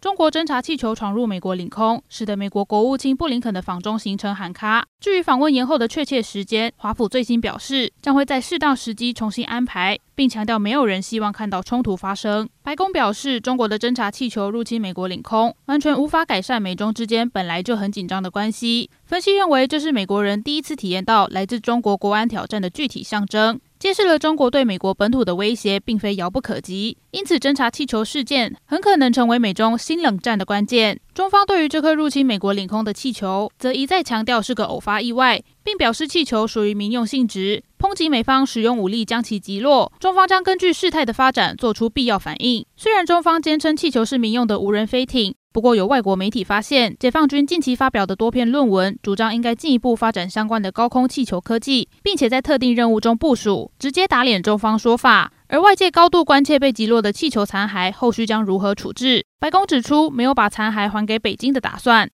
中国侦察气球闯入美国领空，使得美国国务卿布林肯的访中行程喊卡。至于访问延后的确切时间，华府最新表示将会在适当时机重新安排，并强调没有人希望看到冲突发生。白宫表示，中国的侦察气球入侵美国领空，完全无法改善美中之间本来就很紧张的关系。分析认为，这是美国人第一次体验到来自中国国安挑战的具体象征。揭示了中国对美国本土的威胁并非遥不可及，因此侦察气球事件很可能成为美中新冷战的关键。中方对于这颗入侵美国领空的气球，则一再强调是个偶发意外，并表示气球属于民用性质，抨击美方使用武力将其击落。中方将根据事态的发展做出必要反应。虽然中方坚称气球是民用的无人飞艇。不过，有外国媒体发现，解放军近期发表的多篇论文，主张应该进一步发展相关的高空气球科技，并且在特定任务中部署，直接打脸中方说法。而外界高度关切被击落的气球残骸后续将如何处置。白宫指出，没有把残骸还给北京的打算。